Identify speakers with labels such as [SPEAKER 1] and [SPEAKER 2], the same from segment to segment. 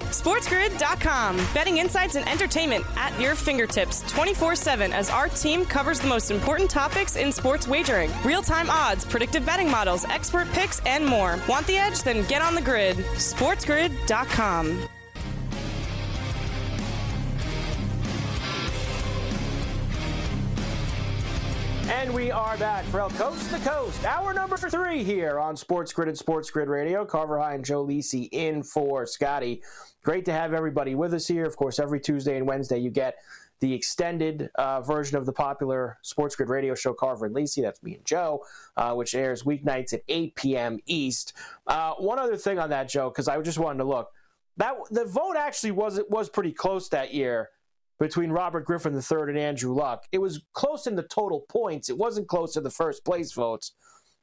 [SPEAKER 1] SportsGrid.com. Betting insights and entertainment at your fingertips 24 7 as our team covers the most important topics in sports wagering real time odds, predictive betting models, expert picks, and more. Want the edge? Then get on the grid. SportsGrid.com.
[SPEAKER 2] And we are back from coast to coast. Hour number three here on Sports Grid and Sports Grid Radio. Carver High and Joe Lisi in for Scotty. Great to have everybody with us here. Of course, every Tuesday and Wednesday you get the extended uh, version of the popular Sports Grid radio show Carver and Lisi. That's me and Joe, uh, which airs weeknights at 8 p.m. East. Uh, one other thing on that, Joe, because I just wanted to look. That the vote actually was was pretty close that year between Robert Griffin III and Andrew Luck. It was close in the total points. It wasn't close in the first place votes,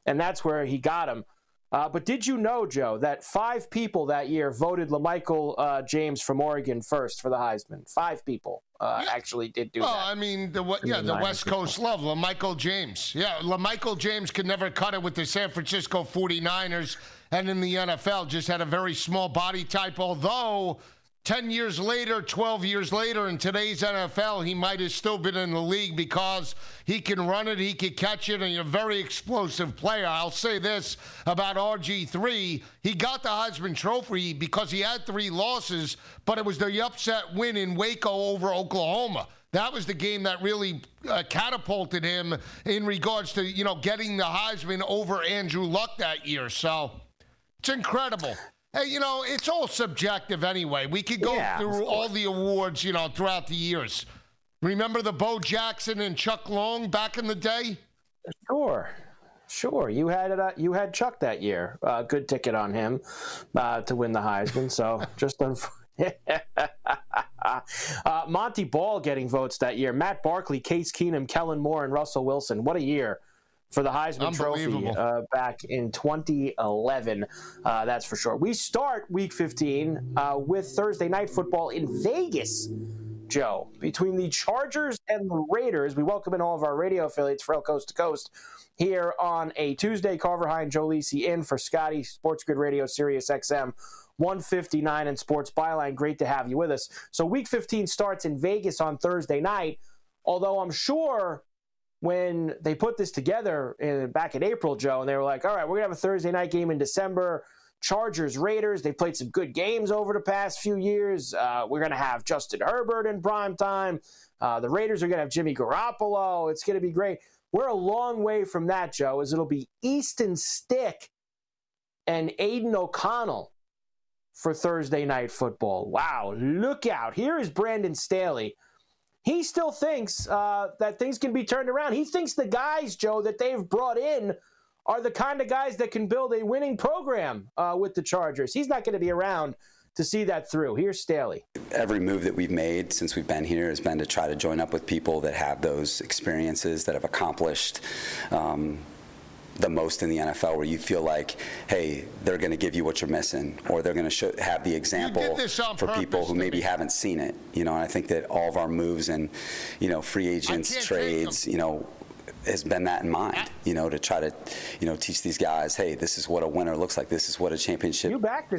[SPEAKER 2] and that's where he got him. Uh, but did you know, Joe, that five people that year voted LaMichael uh, James from Oregon first for the Heisman? Five people uh, yeah. actually did do
[SPEAKER 3] well,
[SPEAKER 2] that.
[SPEAKER 3] I mean, the yeah, the West people. Coast love LaMichael James. Yeah, LaMichael James could never cut it with the San Francisco 49ers and in the NFL. Just had a very small body type, although – 10 years later, 12 years later, in today's NFL, he might have still been in the league because he can run it, he can catch it, and he's a very explosive player. I'll say this about RG3. He got the Heisman Trophy because he had three losses, but it was the upset win in Waco over Oklahoma. That was the game that really uh, catapulted him in regards to, you know, getting the Heisman over Andrew Luck that year. So it's incredible. Hey, you know, it's all subjective anyway. We could go yeah, through all the awards, you know, throughout the years. Remember the Bo Jackson and Chuck Long back in the day?
[SPEAKER 2] Sure. Sure, you had it. Uh, you had Chuck that year. Uh, good ticket on him uh, to win the Heisman. So just uh, Montee Ball getting votes that year. Matt Barkley, Case Keenum, Kellen Moore, and Russell Wilson. What a year! For the Heisman Trophy uh, back in 2011. Uh, that's for sure. We start Week 15 uh, with Thursday night football in Vegas. Joe, between the Chargers and the Raiders, we welcome in all of our radio affiliates El Coast to Coast here on a Tuesday. Carver High and Joe Lisi in for Scotty Sports Grid Radio Sirius XM 159 and Sports Byline. Great to have you with us. So Week 15 starts in Vegas on Thursday night. Although I'm sure when they put this together in, back in April, Joe, and they were like, all right, we're going to have a Thursday night game in December. Chargers, Raiders, they played some good games over the past few years. Uh, we're going to have Justin Herbert in prime time. Uh, the Raiders are going to have Jimmy Garoppolo. It's going to be great. We're a long way from that, Joe, as it'll be Easton Stick and Aidan O'Connell for Thursday night football. Wow, look out. Here is Brandon Staley he still thinks uh, that things can be turned around. He thinks the guys, Joe, that they've brought in are the kind of guys that can build a winning program uh, with the Chargers. He's not going to be around to see that through. Here's Staley.
[SPEAKER 4] Every move that we've made since we've been here has been to try to join up with people that have those experiences, that have accomplished. Um, the most in the NFL, where you feel like, hey, they're going to give you what you're missing, or they're going to have the example for people who maybe haven't seen it. You know, and I think that all of our moves and, you know, free agents, trades, you know, has been that in mind, you know, to try to, you know, teach these guys, hey, this is what a winner looks like. This is what a championship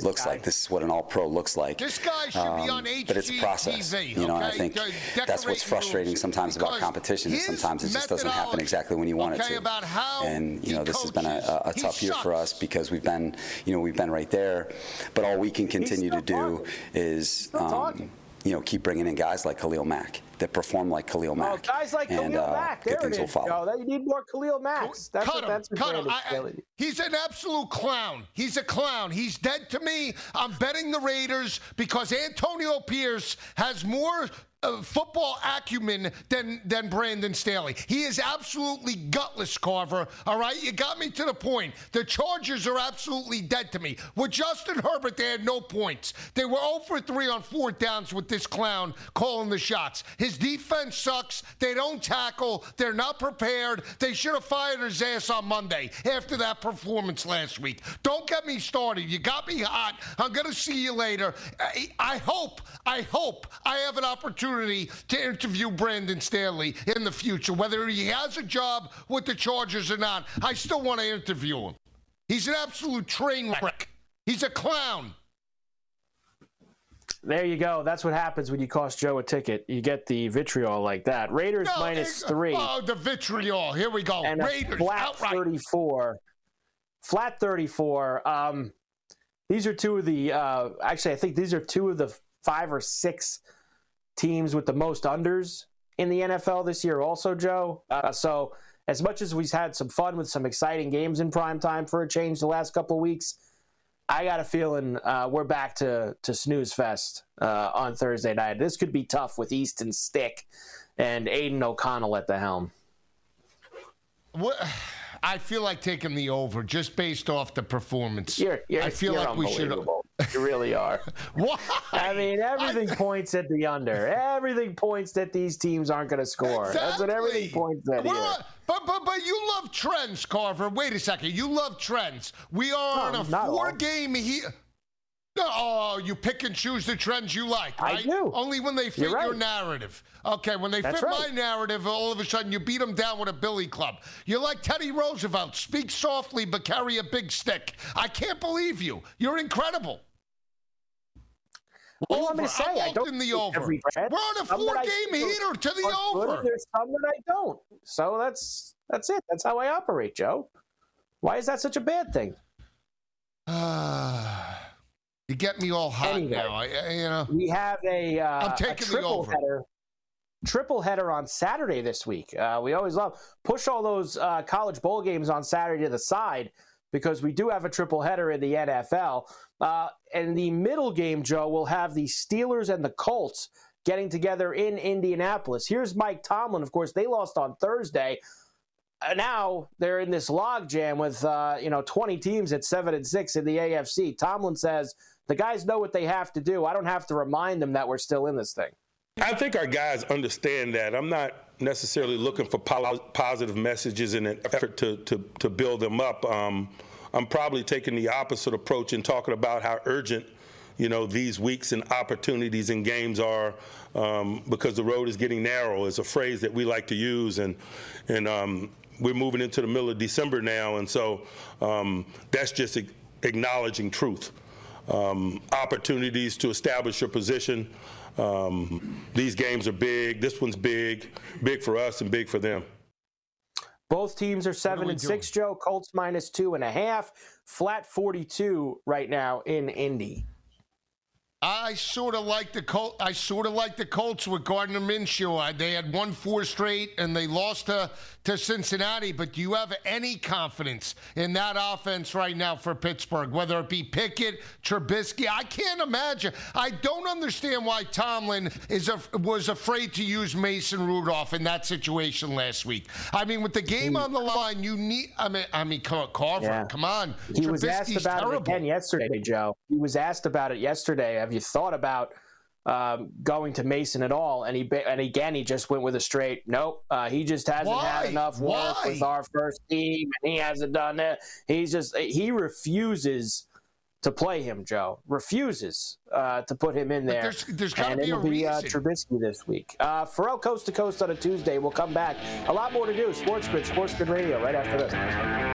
[SPEAKER 4] looks
[SPEAKER 2] guy.
[SPEAKER 4] like. This is what an all-pro looks like.
[SPEAKER 3] This guy should um, be on HG
[SPEAKER 4] But it's a process, you know, okay? and I think that's what's frustrating sometimes about competition. Is sometimes it just doesn't happen exactly when you want
[SPEAKER 3] okay,
[SPEAKER 4] it to. and you know, this has been a, a tough year for us because we've been, you know, we've been right there. But all we can continue to do is. Um, you know, keep bringing in guys like Khalil Mack that perform like Khalil oh, Mack.
[SPEAKER 2] Oh, guys like and, Khalil uh, Mack. There it is. Joe. You need more Khalil Macks. That's
[SPEAKER 3] cut
[SPEAKER 2] what,
[SPEAKER 3] him.
[SPEAKER 2] That's
[SPEAKER 3] cut him. I, I, he's an absolute clown. He's a clown. He's dead to me. I'm betting the Raiders because Antonio Pierce has more uh, football acumen than than Brandon Staley. He is absolutely gutless, Carver. All right, you got me to the point. The Chargers are absolutely dead to me. With Justin Herbert, they had no points. They were 0 for 3 on fourth downs with this clown calling the shots. His defense sucks. They don't tackle. They're not prepared. They should have fired his ass on Monday after that performance last week. Don't get me started. You got me hot. I'm gonna see you later. I, I hope, I hope I have an opportunity opportunity to interview Brandon Staley in the future, whether he has a job with the Chargers or not. I still want to interview him. He's an absolute train wreck. He's a clown.
[SPEAKER 2] There you go. That's what happens when you cost Joe a ticket. You get the vitriol like that. Raiders no, minus three.
[SPEAKER 3] Oh, the vitriol. Here we go.
[SPEAKER 2] And
[SPEAKER 3] Raiders
[SPEAKER 2] flat
[SPEAKER 3] outright.
[SPEAKER 2] 34. Flat 34. Um, these are two of the, uh, actually, I think these are two of the five or six teams with the most unders in the NFL this year, also, Joe. Uh, so, as much as we've had some fun with some exciting games in prime time for a change the last couple weeks, I got a feeling uh, we're back to to snooze fest uh, on Thursday night. This could be tough with Easton Stick and Aidan O'Connell at the helm.
[SPEAKER 3] What? I feel like taking the over just based off the performance.
[SPEAKER 2] You're, you're,
[SPEAKER 3] I feel like we should.
[SPEAKER 2] You really are.
[SPEAKER 3] Why?
[SPEAKER 2] I mean, everything I... points at the under. Everything points that these teams aren't going to score. Exactly. That's what everything points at. Here.
[SPEAKER 3] But but but you love trends, Carver. Wait a second. You love trends. We are no, on a four-game here. Oh, you pick and choose the trends you like, right?
[SPEAKER 2] I do.
[SPEAKER 3] Only when they fit right. your narrative. Okay, when they That's fit right. my narrative, all of a sudden you beat them down with a billy club. You're like Teddy Roosevelt. Speak softly, but carry a big stick. I can't believe you. You're incredible.
[SPEAKER 2] What do you want me to say?
[SPEAKER 3] I'm
[SPEAKER 2] I don't
[SPEAKER 3] in the over. We're on a four-game heater to the over.
[SPEAKER 2] There's some that I don't. So that's that's it. That's how I operate, Joe. Why is that such a bad thing?
[SPEAKER 3] You get me all hot anyway, now. I, you know,
[SPEAKER 2] we have a, uh,
[SPEAKER 3] I'm taking
[SPEAKER 2] a triple
[SPEAKER 3] the over.
[SPEAKER 2] header. Triple header on Saturday this week. Uh, we always love push all those uh, college bowl games on Saturday to the side because we do have a triple header in the NFL. Uh, and the middle game, Joe, will have the Steelers and the Colts getting together in Indianapolis. Here's Mike Tomlin. Of course, they lost on Thursday. Uh, now they're in this logjam with uh, you know 20 teams at seven and six in the AFC. Tomlin says the guys know what they have to do. I don't have to remind them that we're still in this thing.
[SPEAKER 5] I think our guys understand that. I'm not necessarily looking for positive messages in an effort to, to, to build them up. Um, I'm probably taking the opposite approach and talking about how urgent, you know, these weeks and opportunities and games are um, because the road is getting narrow is a phrase that we like to use. And, and um, we're moving into the middle of December now. And so um, that's just acknowledging truth um, opportunities to establish your position. Um, these games are big. This one's big, big for us and big for them.
[SPEAKER 2] Both teams are seven and doing? six. Joe Colts minus two and a half, flat forty-two right now in Indy.
[SPEAKER 3] I sort of like the Col- I sort of like the Colts with Gardner Minshew. They had won four straight and they lost to to Cincinnati. But do you have any confidence in that offense right now for Pittsburgh? Whether it be Pickett, Trubisky, I can't imagine. I don't understand why Tomlin is a, was afraid to use Mason Rudolph in that situation last week. I mean, with the game on the line, you need. I mean, I mean, Carver, yeah. come on.
[SPEAKER 2] He Trubisky's was asked about terrible. it again yesterday, Joe. He was asked about it yesterday have you thought about um, going to Mason at all? And he and again he just went with a straight nope. Uh, he just hasn't
[SPEAKER 3] Why?
[SPEAKER 2] had enough work
[SPEAKER 3] Why?
[SPEAKER 2] with our first team, and he hasn't done it. He's just he refuses to play him. Joe refuses uh, to put him in there.
[SPEAKER 3] But there's, there's got
[SPEAKER 2] to
[SPEAKER 3] be
[SPEAKER 2] it'll
[SPEAKER 3] a
[SPEAKER 2] be
[SPEAKER 3] uh,
[SPEAKER 2] Trubisky this week. Uh, Ferrall coast to coast on a Tuesday. We'll come back. A lot more to do. Sports Grid, Sports Grid Radio, right after this.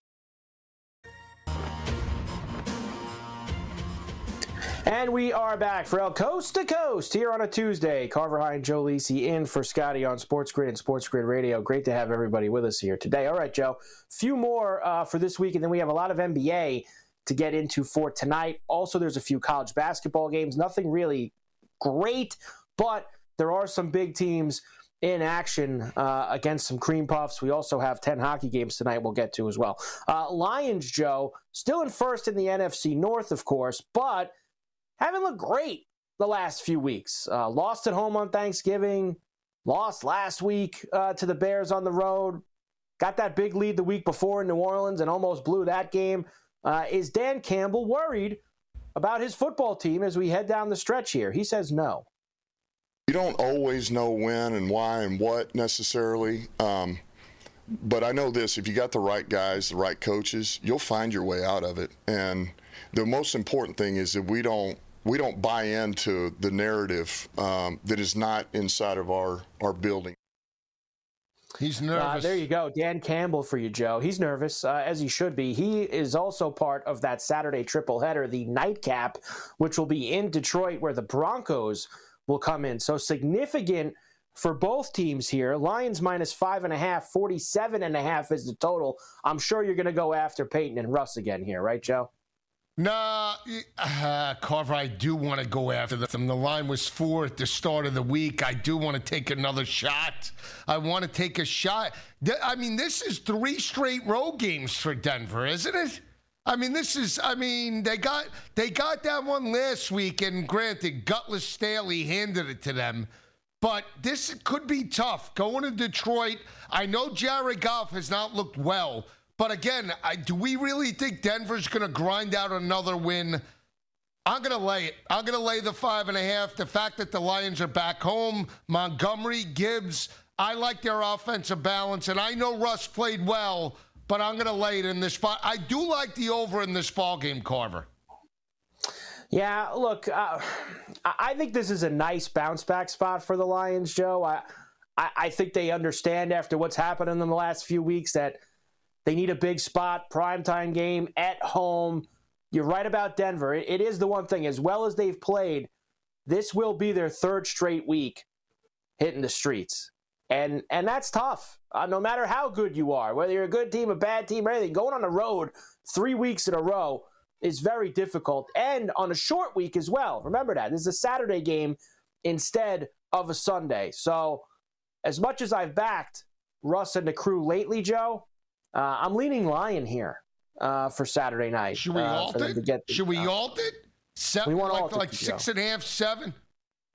[SPEAKER 2] And we are back for El Coast to Coast here on a Tuesday. Carver High and Joe Lisi in for Scotty on Sports Grid and Sports Grid Radio. Great to have everybody with us here today. All right, Joe. Few more uh, for this week, and then we have a lot of NBA to get into for tonight. Also, there's a few college basketball games. Nothing really great, but there are some big teams in action uh, against some cream puffs. We also have 10 hockey games tonight we'll get to as well. Uh, Lions, Joe, still in first in the NFC North, of course, but haven't looked great the last few weeks. Uh, lost at home on Thanksgiving, lost last week uh, to the Bears on the road, got that big lead the week before in New Orleans and almost blew that game. Uh, is Dan Campbell worried about his football team as we head down the stretch here? He says no.
[SPEAKER 6] You don't always know when and why and what necessarily. Um, but I know this if you got the right guys, the right coaches, you'll find your way out of it. And the most important thing is that we don't we don't buy into the narrative um, that is not inside of our our building.
[SPEAKER 3] He's uh, nervous. Uh,
[SPEAKER 2] there you go, Dan Campbell for you, Joe. He's nervous, uh, as he should be. He is also part of that Saturday triple header, the nightcap, which will be in Detroit, where the Broncos will come in. So significant for both teams here. Lions minus five and a half, 47 and a half is the total. I'm sure you're going to go after Peyton and Russ again here, right, Joe?
[SPEAKER 3] Nah, uh, Carver, I do want to go after them. The line was four at the start of the week. I do want to take another shot. I want to take a shot. I mean, this is three straight road games for Denver, isn't it? I mean, this is. I mean, they got they got that one last week, and granted, gutless Staley handed it to them. But this could be tough. Going to Detroit, I know Jared Goff has not looked well, but again, I, do we really think Denver's going to grind out another win? I'm going to lay it. I'm going to lay the five and a half. The fact that the Lions are back home, Montgomery, Gibbs, I like their offensive balance, and I know Russ played well, but I'm going to lay it in this spot. I do like the over in this ball game, Carver.
[SPEAKER 2] Yeah, look, uh, I think this is a nice bounce back spot for the Lions, Joe. I, I, I think they understand after what's happened in the last few weeks that – they need a big spot, primetime game at home. You're right about Denver. It is the one thing, as well as they've played, this will be their third straight week hitting the streets. And and that's tough. Uh, no matter how good you are, whether you're a good team, a bad team, or anything, going on the road three weeks in a row is very difficult. And on a short week as well. Remember that. This is a Saturday game instead of a Sunday. So as much as I've backed Russ and the crew lately, Joe, uh, I'm leaning Lion here uh, for Saturday night.
[SPEAKER 3] Should we
[SPEAKER 2] uh,
[SPEAKER 3] alt it? Get, Should we alt it? Seven,
[SPEAKER 2] we want
[SPEAKER 3] like, like six and a half, seven.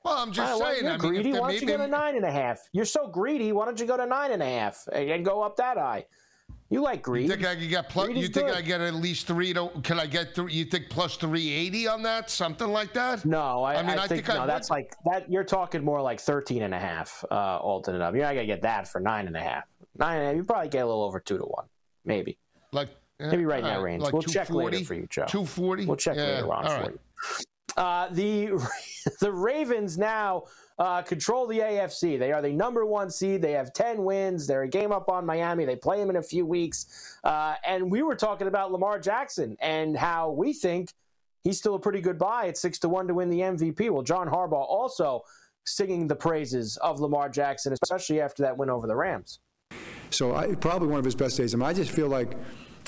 [SPEAKER 3] Well, I'm just
[SPEAKER 2] right,
[SPEAKER 3] saying.
[SPEAKER 2] Well,
[SPEAKER 3] I
[SPEAKER 2] mean, greedy. Why don't you go
[SPEAKER 3] to
[SPEAKER 2] nine and a half? You're so greedy. Why don't you go to nine and a half and go up that high? You like greed.
[SPEAKER 3] You think I could get plus? You think good. I get at least three? To, can I get three? You think plus three eighty on that? Something like that?
[SPEAKER 2] No, I, I mean I, I think, think, no. I that's like that. You're talking more like 13 and a half uh, alternate up. You're not gonna get that for nine and a half. Nine and a half. You probably get a little over two to one, maybe.
[SPEAKER 3] Like
[SPEAKER 2] maybe right in that range. Like we'll check later for you, Joe.
[SPEAKER 3] Two forty.
[SPEAKER 2] We'll check
[SPEAKER 3] yeah,
[SPEAKER 2] later on for you. Uh, the the Ravens now uh, control the AFC. They are the number one seed. They have ten wins. They're a game up on Miami. They play them in a few weeks. Uh, and we were talking about Lamar Jackson and how we think he's still a pretty good buy at six to one to win the MVP. Well, John Harbaugh also singing the praises of Lamar Jackson, especially after that win over the Rams.
[SPEAKER 7] So I, probably one of his best days. I mean, I just feel like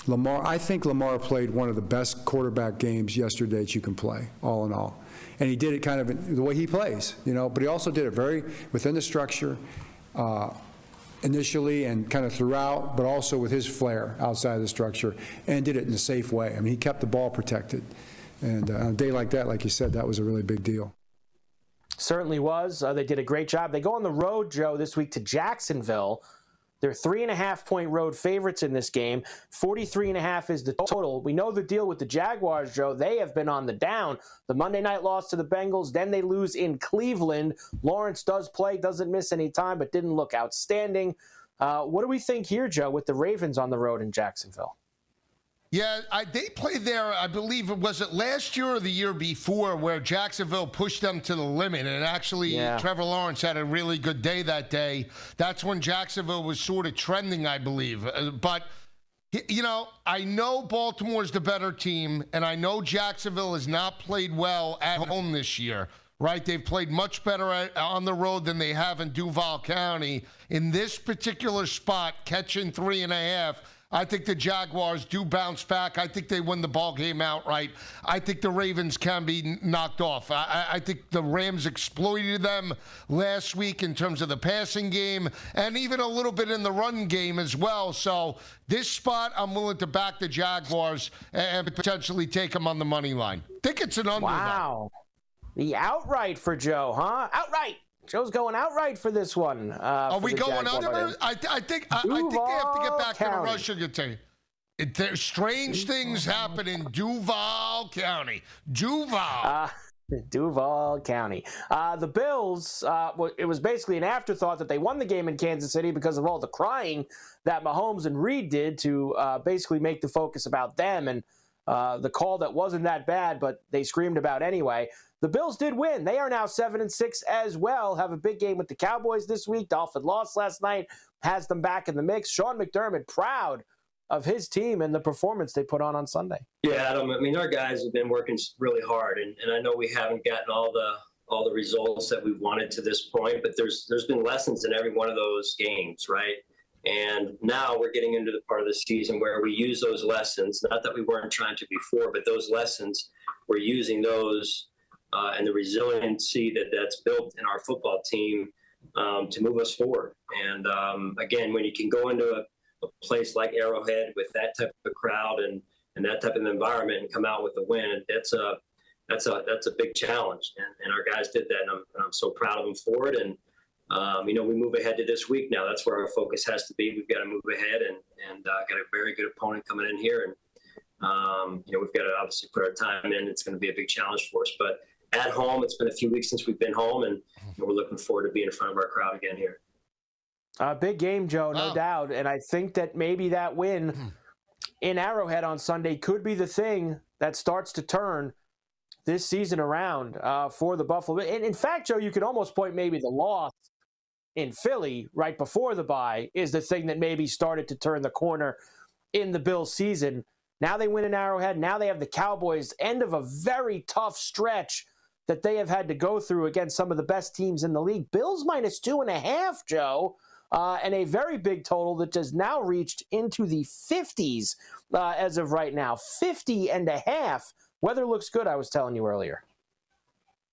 [SPEAKER 7] Lamar. I think Lamar played one of the best quarterback games yesterday that you can play, all in all. And he did it kind of the way he plays, you know. But he also did it very within the structure. Uh, initially and kind of throughout, but also with his flair outside of the structure, and did it in a safe way. I mean, he kept the ball protected. And uh, on a day like that, like you said, that was a really big deal.
[SPEAKER 2] Certainly was. Uh, they did a great job. They go on the road, Joe, this week to Jacksonville. They're three and a half point road favorites in this game. 43 and a half is the total. We know the deal with the Jaguars, Joe. They have been on the down. The Monday night loss to the Bengals, then they lose in Cleveland. Lawrence does play, doesn't miss any time, but didn't look outstanding. Uh, what do we think here, Joe, with the Ravens on the road in Jacksonville?
[SPEAKER 3] Yeah, I, they played there. I believe it was it last year or the year before, where Jacksonville pushed them to the limit, and actually yeah. Trevor Lawrence had a really good day that day. That's when Jacksonville was sort of trending, I believe. Uh, but you know, I know Baltimore's the better team, and I know Jacksonville has not played well at home this year. Right, they've played much better at, on the road than they have in Duval County. In this particular spot, catching three and a half I think the Jaguars do bounce back. I think they win the ball game outright. I think the Ravens can be knocked off. I, I, think the Rams exploited them last week in terms of the passing game and even a little bit in the run game as well. So this spot, I'm willing to back the Jaguars and potentially take them on the money line. Think it's an under.
[SPEAKER 2] Wow. The outright for Joe, huh? Outright. Joe's going outright for this one. Uh,
[SPEAKER 3] Are we going under? I, I, think I, I, think they have to get back County. to the Russian team. It, there's strange things happen in Duval County. Duval. Uh,
[SPEAKER 2] Duval County. Uh, the Bills, uh, it was basically an afterthought that they won the game in Kansas City because of all the crying that Mahomes and Reed did to uh, basically make the focus about them and uh, the call that wasn't that bad, but they screamed about anyway. The Bills did win. They are now seven and six as well. Have a big game with the Cowboys this week. Dolphin lost last night, has them back in the mix. Sean McDermott proud of his team and the performance they put on on Sunday.
[SPEAKER 8] Yeah, Adam. I mean, our guys have been working really hard, and, and I know we haven't gotten all the all the results that we wanted to this point, but there's there's been lessons in every one of those games, right? And now we're getting into the part of the season where we use those lessons. Not that we weren't trying to before, but those lessons, we're using those uh, and the resiliency that that's built in our football team um, to move us forward. And um, again, when you can go into a, a, place like Arrowhead with that type of crowd and, and that type of environment and come out with a win, that's a that's a that's a big challenge. And, and our guys did that, and I'm, and I'm so proud of them for it. And um, you know, we move ahead to this week now. That's where our focus has to be. We've got to move ahead, and and uh, got a very good opponent coming in here, and um, you know, we've got to obviously put our time in. It's going to be a big challenge for us, but at home. It's been a few weeks since we've been home, and you know, we're looking forward to being in front of our crowd again here.
[SPEAKER 2] A big game, Joe, no doubt. And I think that maybe that win hmm. in Arrowhead on Sunday could be the thing that starts to turn this season around uh, for the Buffalo. And in fact, Joe, you could almost point maybe the loss in Philly right before the bye is the thing that maybe started to turn the corner in the Bills season. Now they win in Arrowhead. Now they have the Cowboys, end of a very tough stretch that they have had to go through against some of the best teams in the league. Bills minus two and a half, Joe, uh, and a very big total that has now reached into the 50s uh, as of right now. 50 and a half. Weather looks good, I was telling you earlier.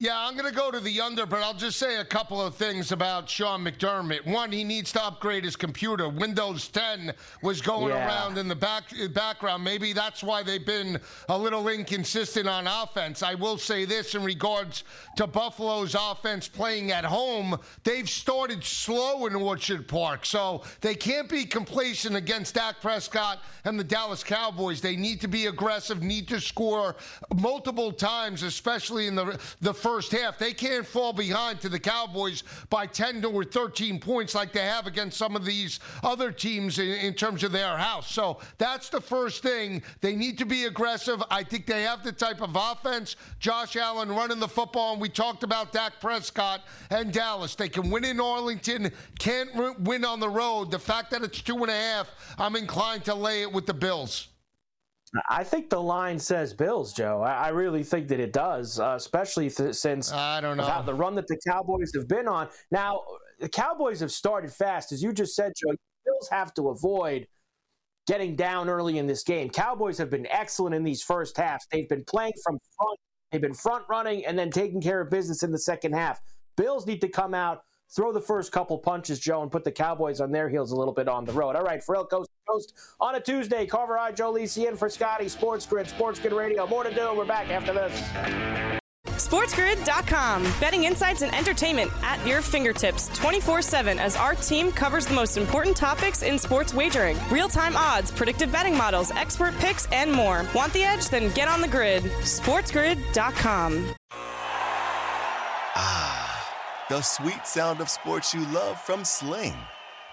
[SPEAKER 3] Yeah, I'm going to go to the under, but I'll just say a couple of things about Sean McDermott. One, he needs to upgrade his computer. Windows 10 was going yeah. around in the back background. Maybe that's why they've been a little inconsistent on offense. I will say this in regards to Buffalo's offense playing at home. They've started slow in Orchard Park, so they can't be complacent against Dak Prescott and the Dallas Cowboys. They need to be aggressive, need to score multiple times, especially in the the first half. They can't fall behind to the Cowboys by 10 or 13 points like they have against some of these other teams in, in terms of their house. So that's the first thing. They need to be aggressive. I think they have the type of offense. Josh Allen running the football, and we talked about Dak Prescott and Dallas. They can win in Arlington, can't win on the road. The fact that it's two and a half, I'm inclined to lay it with the Bills.
[SPEAKER 2] I think the line says Bills, Joe. I, I really think that it does, uh, especially th- since
[SPEAKER 3] I don't know
[SPEAKER 2] the run that the Cowboys have been on. Now, the Cowboys have started fast, as you just said, Joe. Bills have to avoid getting down early in this game. Cowboys have been excellent in these first halves. They've been playing from front. They've been front running and then taking care of business in the second half. Bills need to come out throw the first couple punches, Joe, and put the Cowboys on their heels a little bit on the road. All right, Ferrall Coast Coast on a Tuesday. Carver I, Joe Lisi in for Scotty, Sports Grid, Sports Grid Radio. More to do. We're back after this.
[SPEAKER 1] SportsGrid.com. Betting insights and entertainment at your fingertips 24 7 as our team covers the most important topics in sports wagering real time odds, predictive betting models, expert picks, and more. Want the edge? Then get on the grid. SportsGrid.com.
[SPEAKER 9] Ah, the sweet sound of sports you love from Sling.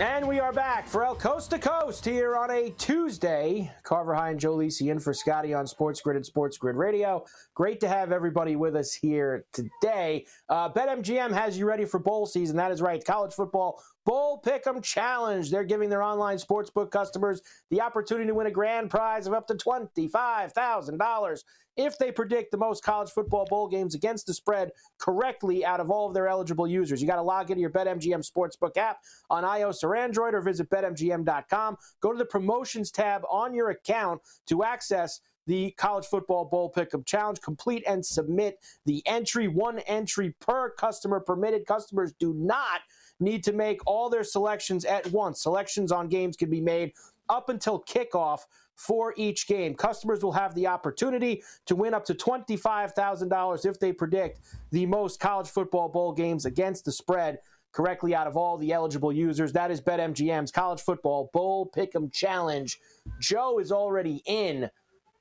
[SPEAKER 2] And we are back for El Coast to Coast here on a Tuesday. Carver High and Joe Lisi in for Scotty on Sports Grid and Sports Grid Radio. Great to have everybody with us here today. Uh, BetMGM has you ready for bowl season. That is right. College football Bowl Pick'em Challenge. They're giving their online sportsbook customers the opportunity to win a grand prize of up to $25,000 if they predict the most college football bowl games against the spread correctly out of all of their eligible users. You got to log into your BetMGM Sportsbook app on iOS or Android or visit betmgm.com. Go to the promotions tab on your account to access the College Football Bowl Pick'em Challenge. Complete and submit the entry. One entry per customer permitted. Customers do not need to make all their selections at once. Selections on games can be made up until kickoff for each game. Customers will have the opportunity to win up to $25,000 if they predict the most college football bowl games against the spread correctly out of all the eligible users. That is BetMGM's College Football Bowl Pick'em Challenge. Joe is already in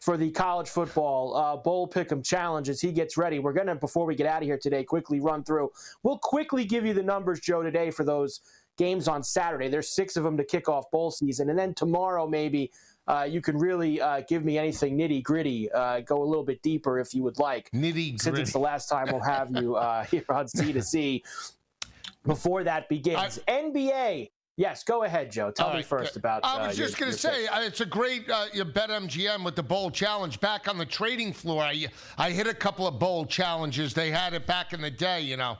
[SPEAKER 2] for the college football uh, bowl pick'em challenge as he gets ready. We're gonna before we get out of here today, quickly run through. We'll quickly give you the numbers, Joe, today for those games on Saturday. There's six of them to kick off bowl season, and then tomorrow maybe uh, you can really uh, give me anything nitty gritty. Uh, go a little bit deeper if you would like.
[SPEAKER 3] Nitty gritty.
[SPEAKER 2] Since it's the last time we'll have you uh, here on C to C. Before that begins, I, NBA. Yes, go ahead, Joe. Tell me first about.
[SPEAKER 3] I was uh, just going to say it's a great uh, bet MGM with the bowl challenge back on the trading floor. I I hit a couple of bowl challenges. They had it back in the day, you know,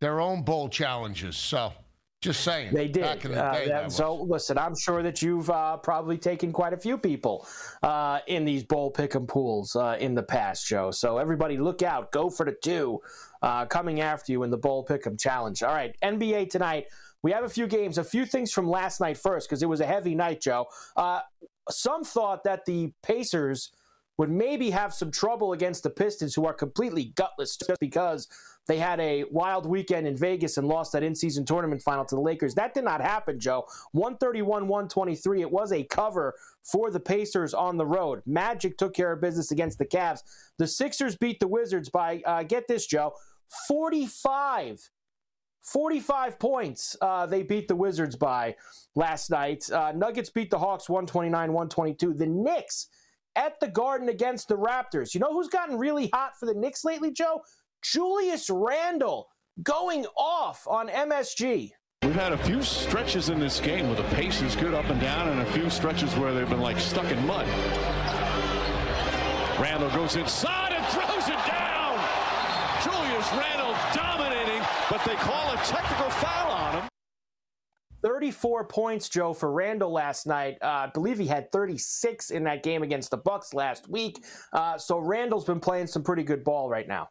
[SPEAKER 3] their own bowl challenges. So just saying.
[SPEAKER 2] They did.
[SPEAKER 3] Back in the day,
[SPEAKER 2] uh, so listen, I'm sure that you've uh, probably taken quite a few people uh, in these bowl pick'em pools uh, in the past, Joe. So everybody, look out. Go for the two uh, coming after you in the bowl pick'em challenge. All right, NBA tonight. We have a few games, a few things from last night first because it was a heavy night, Joe. Uh, some thought that the Pacers would maybe have some trouble against the Pistons, who are completely gutless just because they had a wild weekend in Vegas and lost that in season tournament final to the Lakers. That did not happen, Joe. 131 123. It was a cover for the Pacers on the road. Magic took care of business against the Cavs. The Sixers beat the Wizards by, uh, get this, Joe, 45. 45 points uh, they beat the Wizards by last night. Uh, Nuggets beat the Hawks 129 122. The Knicks at the Garden against the Raptors. You know who's gotten really hot for the Knicks lately, Joe? Julius Randle going off on MSG.
[SPEAKER 10] We've had a few stretches in this game where the pace is good up and down, and a few stretches where they've been like stuck in mud. Randle goes inside and throws it down. Julius Randle dominating, but they call a technical foul on him.
[SPEAKER 2] 34 points, Joe, for Randle last night. Uh, I believe he had 36 in that game against the Bucks last week. Uh, so Randle's been playing some pretty good ball right now.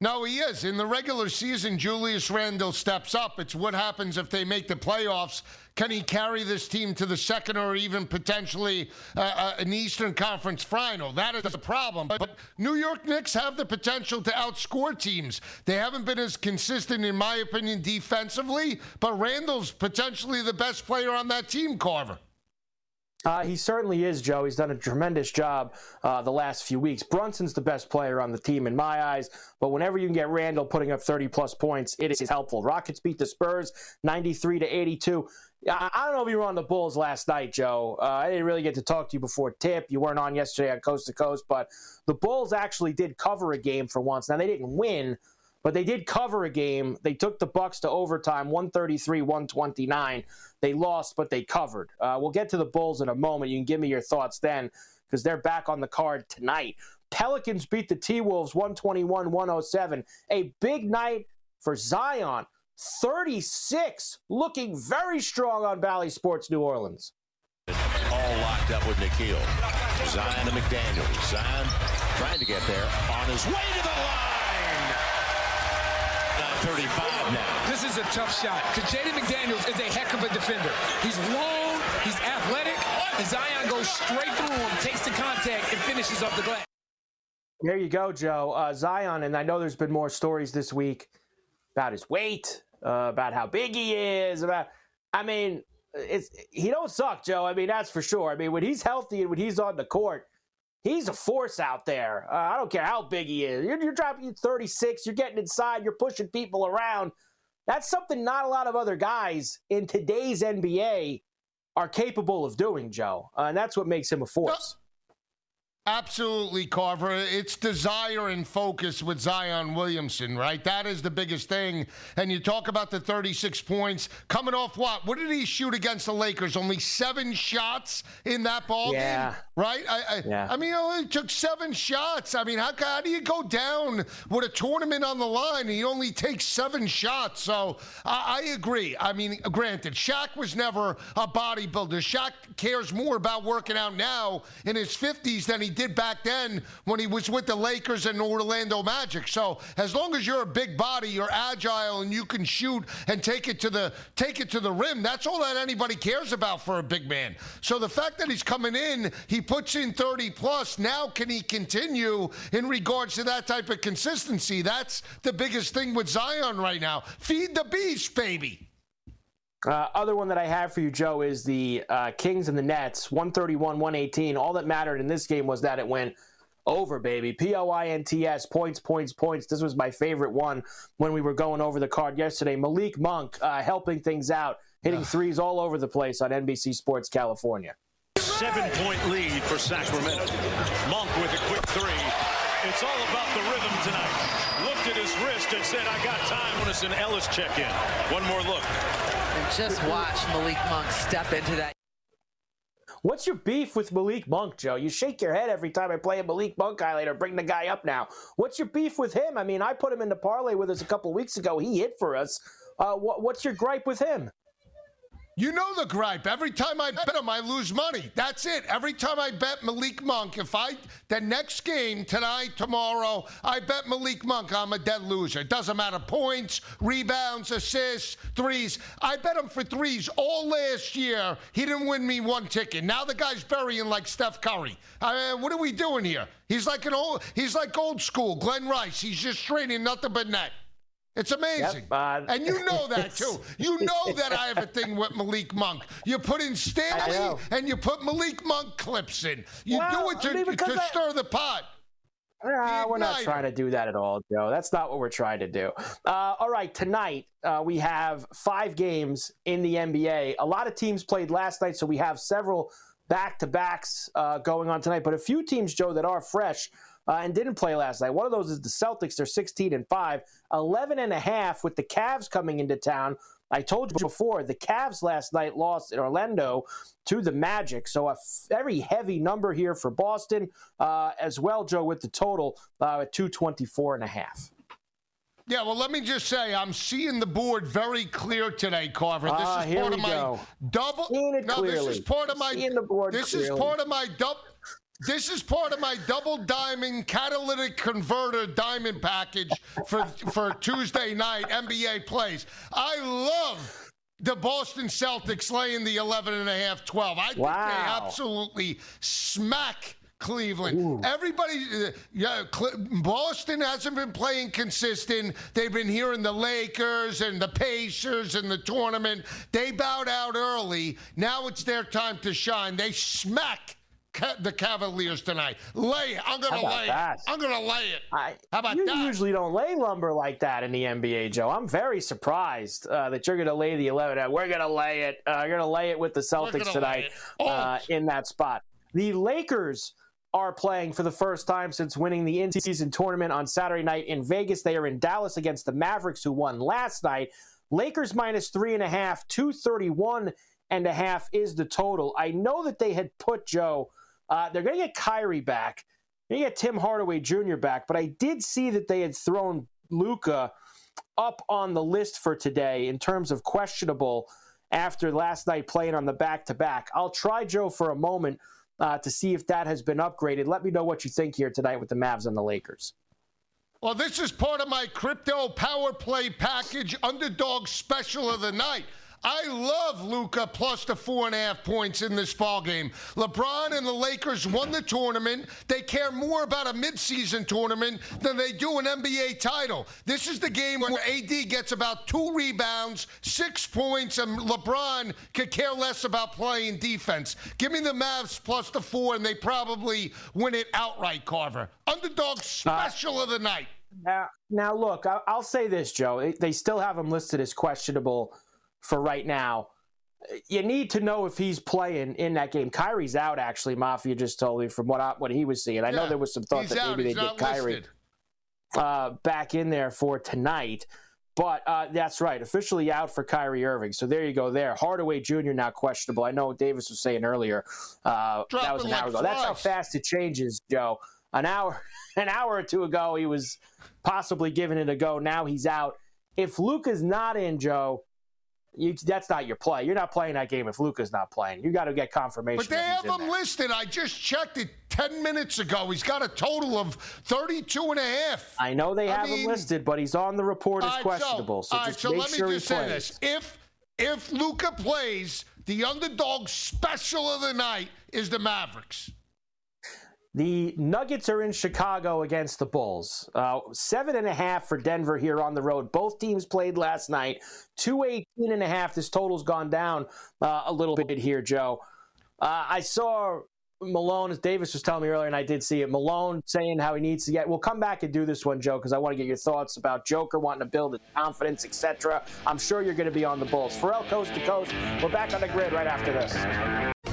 [SPEAKER 3] No, he is. In the regular season, Julius Randle steps up. It's what happens if they make the playoffs. Can he carry this team to the second or even potentially uh, uh, an Eastern Conference final? That is the problem. But New York Knicks have the potential to outscore teams. They haven't been as consistent, in my opinion, defensively, but Randle's potentially the best player on that team, Carver.
[SPEAKER 2] Uh, he certainly is, Joe. He's done a tremendous job uh, the last few weeks. Brunson's the best player on the team in my eyes, but whenever you can get Randle putting up 30 plus points, it is helpful. Rockets beat the Spurs 93 to 82. I, don't know if you were on the Bulls last night, Joe. Uh, I didn't really get to talk to you before tip. You weren't on yesterday on Coast to Coast, but the Bulls actually did cover a game for once. Now, they didn't win, but they did cover a game. They took the Bucks to overtime, 133 129. They lost, but they covered. Uh, we'll get to the Bulls in a moment. You can give me your thoughts then because they're back on the card tonight. Pelicans beat the T Wolves 121 107. A big night for Zion. 36, looking very strong on Bally Sports New Orleans.
[SPEAKER 11] All locked up with Nikhil. Zion to McDaniels. Zion trying to get there on his way to the. 35 now.
[SPEAKER 12] This is a tough shot because Jaden McDaniels is a heck of a defender. He's long, he's athletic, and Zion goes straight through him, takes the contact, and finishes up the glass.
[SPEAKER 2] There you go, Joe. Uh, Zion, and I know there's been more stories this week about his weight, uh, about how big he is, about. I mean, it's he don't suck, Joe. I mean, that's for sure. I mean, when he's healthy and when he's on the court, he's a force out there. Uh, I don't care how big he is. You're, you're dropping 36. You're getting inside. You're pushing people around. That's something not a lot of other guys in today's NBA are capable of doing, Joe. Uh, and that's what makes him a force.
[SPEAKER 3] Absolutely, Carver. It's desire and focus with Zion Williamson, right? That is the biggest thing. And you talk about the 36 points coming off what? What did he shoot against the Lakers? Only seven shots in that ball
[SPEAKER 2] yeah.
[SPEAKER 3] game, right? I, I,
[SPEAKER 2] yeah.
[SPEAKER 3] I mean, he only took seven shots. I mean, how, how do you go down with a tournament on the line and you only take seven shots? So I, I agree. I mean, granted, Shaq was never a bodybuilder. Shaq cares more about working out now in his 50s than he did back then when he was with the Lakers and Orlando Magic. So as long as you're a big body, you're agile, and you can shoot and take it to the take it to the rim, that's all that anybody cares about for a big man. So the fact that he's coming in, he puts in 30 plus. Now can he continue in regards to that type of consistency? That's the biggest thing with Zion right now. Feed the beast, baby.
[SPEAKER 2] Uh, other one that I have for you, Joe, is the uh, Kings and the Nets, 131 118. All that mattered in this game was that it went over, baby. P O I N T S, points, points, points. This was my favorite one when we were going over the card yesterday. Malik Monk uh, helping things out, hitting threes all over the place on NBC Sports California.
[SPEAKER 11] Seven point lead for Sacramento. Monk with a quick three. It's all about the rhythm tonight. Looked at his wrist and said, I got time. When it's an Ellis check in. One more look.
[SPEAKER 13] And just watch Malik Monk step into that.
[SPEAKER 2] What's your beef with Malik Monk, Joe? You shake your head every time I play a Malik Monk highlight or bring the guy up now. What's your beef with him? I mean, I put him in the parlay with us a couple weeks ago. He hit for us. Uh, what, what's your gripe with him?
[SPEAKER 3] You know the gripe. Every time I bet him, I lose money. That's it. Every time I bet Malik Monk, if I the next game tonight, tomorrow, I bet Malik Monk, I'm a dead loser. It doesn't matter points, rebounds, assists, threes. I bet him for threes all last year. He didn't win me one ticket. Now the guy's burying like Steph Curry. I mean, what are we doing here? He's like an old. He's like old school Glen Rice. He's just training nothing but net. It's amazing.
[SPEAKER 2] Yep, uh,
[SPEAKER 3] and you know that too. You know that I have a thing with Malik Monk. You put in Stanley and you put Malik Monk clips in. You
[SPEAKER 2] well,
[SPEAKER 3] do it to,
[SPEAKER 2] I mean,
[SPEAKER 3] to
[SPEAKER 2] I,
[SPEAKER 3] stir the pot.
[SPEAKER 2] Uh, we're not trying to do that at all, Joe. That's not what we're trying to do. Uh, all right, tonight uh, we have five games in the NBA. A lot of teams played last night, so we have several back to backs uh, going on tonight. But a few teams, Joe, that are fresh uh, and didn't play last night. One of those is the Celtics. They're 16 and 5, 11 and a half with the Cavs coming into town. I told you before, the Cavs last night lost in Orlando to the Magic. So a very heavy number here for Boston uh, as well, Joe, with the total uh, at 224 and a half.
[SPEAKER 3] Yeah, well, let me just say, I'm seeing the board very clear today, Carver. This
[SPEAKER 2] ah,
[SPEAKER 3] is part of my
[SPEAKER 2] go.
[SPEAKER 3] double.
[SPEAKER 2] no,
[SPEAKER 3] clearly. this is part of my.
[SPEAKER 2] Seeing the board
[SPEAKER 3] this
[SPEAKER 2] clearly.
[SPEAKER 3] is part of my double. This is part of my double diamond catalytic converter diamond package for for Tuesday night NBA plays. I love the Boston Celtics laying the 11 and a half 12. I think
[SPEAKER 2] wow.
[SPEAKER 3] they absolutely smack Cleveland. Ooh. Everybody, uh, yeah, Boston hasn't been playing consistent. They've been hearing the Lakers and the Pacers and the tournament. They bowed out early. Now it's their time to shine. They smack the Cavaliers tonight. Lay it. I'm going to lay that? it. I'm going to lay it. I, How about
[SPEAKER 2] you
[SPEAKER 3] that?
[SPEAKER 2] You usually don't lay lumber like that in the NBA, Joe. I'm very surprised uh, that you're going to lay the 11. We're going to lay it. Uh, you're going to lay it with the Celtics tonight uh, in that spot. The Lakers are playing for the first time since winning the in-season tournament on Saturday night in Vegas. They are in Dallas against the Mavericks, who won last night. Lakers minus three and a half, 231 and a half is the total. I know that they had put Joe, uh, they're going to get Kyrie back. To get Tim Hardaway Jr. back, but I did see that they had thrown Luka up on the list for today in terms of questionable after last night playing on the back to back. I'll try Joe for a moment uh, to see if that has been upgraded. Let me know what you think here tonight with the Mavs and the Lakers.
[SPEAKER 3] Well, this is part of my crypto power play package underdog special of the night. I love Luka plus the four and a half points in this ball game. LeBron and the Lakers won the tournament. They care more about a midseason tournament than they do an NBA title. This is the game where AD gets about two rebounds, six points, and LeBron could care less about playing defense. Give me the Mavs plus the four, and they probably win it outright, Carver. Underdog special uh, of the night.
[SPEAKER 2] Now, now look, I'll say this, Joe. They still have him listed as questionable for right now. You need to know if he's playing in that game. Kyrie's out, actually. Mafia just told me from what I, what he was seeing. I yeah, know there was some thought that
[SPEAKER 3] out.
[SPEAKER 2] maybe
[SPEAKER 3] they
[SPEAKER 2] get Kyrie uh, back in there for tonight. But uh, that's right, officially out for Kyrie Irving. So there you go. There, Hardaway Jr. now questionable. I know Davis was saying earlier uh, that was an hour ago. That's how fast it changes, Joe. An hour, an hour or two ago, he was possibly giving it a go. Now he's out. If Luka's not in, Joe, you, that's not your play. You're not playing that game if Luka's not playing. You got to get confirmation.
[SPEAKER 3] But they have him there. listed. I just checked it 10 minutes ago. He's got a total of 32 and a half.
[SPEAKER 2] I know they I have mean, him listed, but he's on the report as right, questionable. So, so just
[SPEAKER 3] so
[SPEAKER 2] make
[SPEAKER 3] let
[SPEAKER 2] sure
[SPEAKER 3] me just
[SPEAKER 2] say
[SPEAKER 3] plays. this. If if Luka plays, the underdog special of the night is the Mavericks.
[SPEAKER 2] The Nuggets are in Chicago against the Bulls. Uh, seven and a half for Denver here on the road. Both teams played last night. 218 and a half. This total's gone down uh, a little bit here, Joe. Uh, I saw Malone, as Davis was telling me earlier, and I did see it. Malone saying how he needs to get. We'll come back and do this one, Joe, because I want to get your thoughts about Joker wanting to build his confidence, etc. I'm sure you're going to be on the Bulls. Ferrall Coast to Coast. We're back on the grid right after this.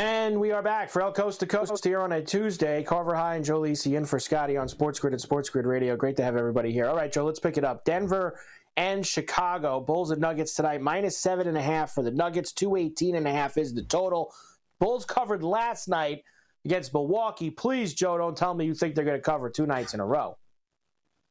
[SPEAKER 2] And we are back for El Coast to Coast here on a Tuesday. Carver High and Joe Lisi in for Scotty on Sports Grid and Sports Grid Radio. Great to have everybody here. All right, Joe, let's pick it up. Denver and Chicago. Bulls and Nuggets tonight, minus seven and a half for the Nuggets. 218 and a half is the total. Bulls covered last night against Milwaukee. Please, Joe, don't tell me you think they're going to cover two nights in a row.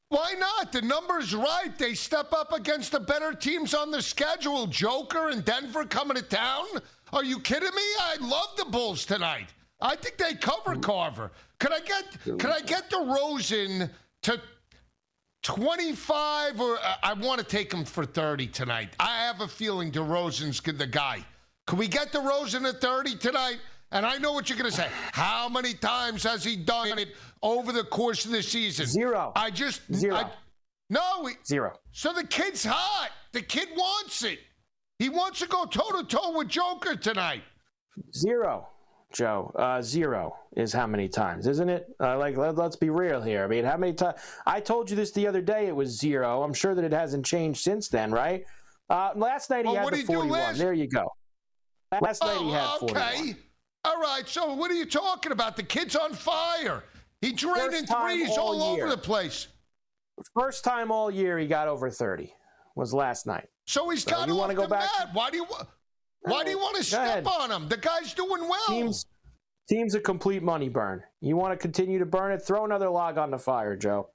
[SPEAKER 3] Why not? The number's right. They step up against the better teams on the schedule. Joker and Denver coming to town. Are you kidding me? I love the Bulls tonight. I think they cover Carver. Could I get could I get DeRozan to 25 or uh, I want to take him for 30 tonight. I have a feeling DeRozan's the guy. Can we get DeRozan at 30 tonight? And I know what you're going to say. How many times has he done it over the course of the season?
[SPEAKER 2] Zero.
[SPEAKER 3] I just
[SPEAKER 2] zero.
[SPEAKER 3] I, no, we,
[SPEAKER 2] zero.
[SPEAKER 3] So the kid's hot. The kid wants it. He wants to go toe to toe with Joker tonight.
[SPEAKER 2] Zero, Joe. Uh, zero is how many times, isn't it? Uh, like, let, us be real here. I mean, how many times? I told you this the other day. It was zero. I'm sure that it hasn't changed since then, right? Uh, last night he
[SPEAKER 3] well,
[SPEAKER 2] had the 41. There you go. Last night he had 41. Okay.
[SPEAKER 3] All right. So what are you talking about? The kid's on fire. He draining threes all, all over the place.
[SPEAKER 2] First time all year he got over 30 was last night.
[SPEAKER 3] So he's so got you want to go back? Mat. Why do you why do you want to step on him? The guy's doing well.
[SPEAKER 2] Teams, team's a complete money burn. You want to continue to burn it? Throw another log on the fire, Joe.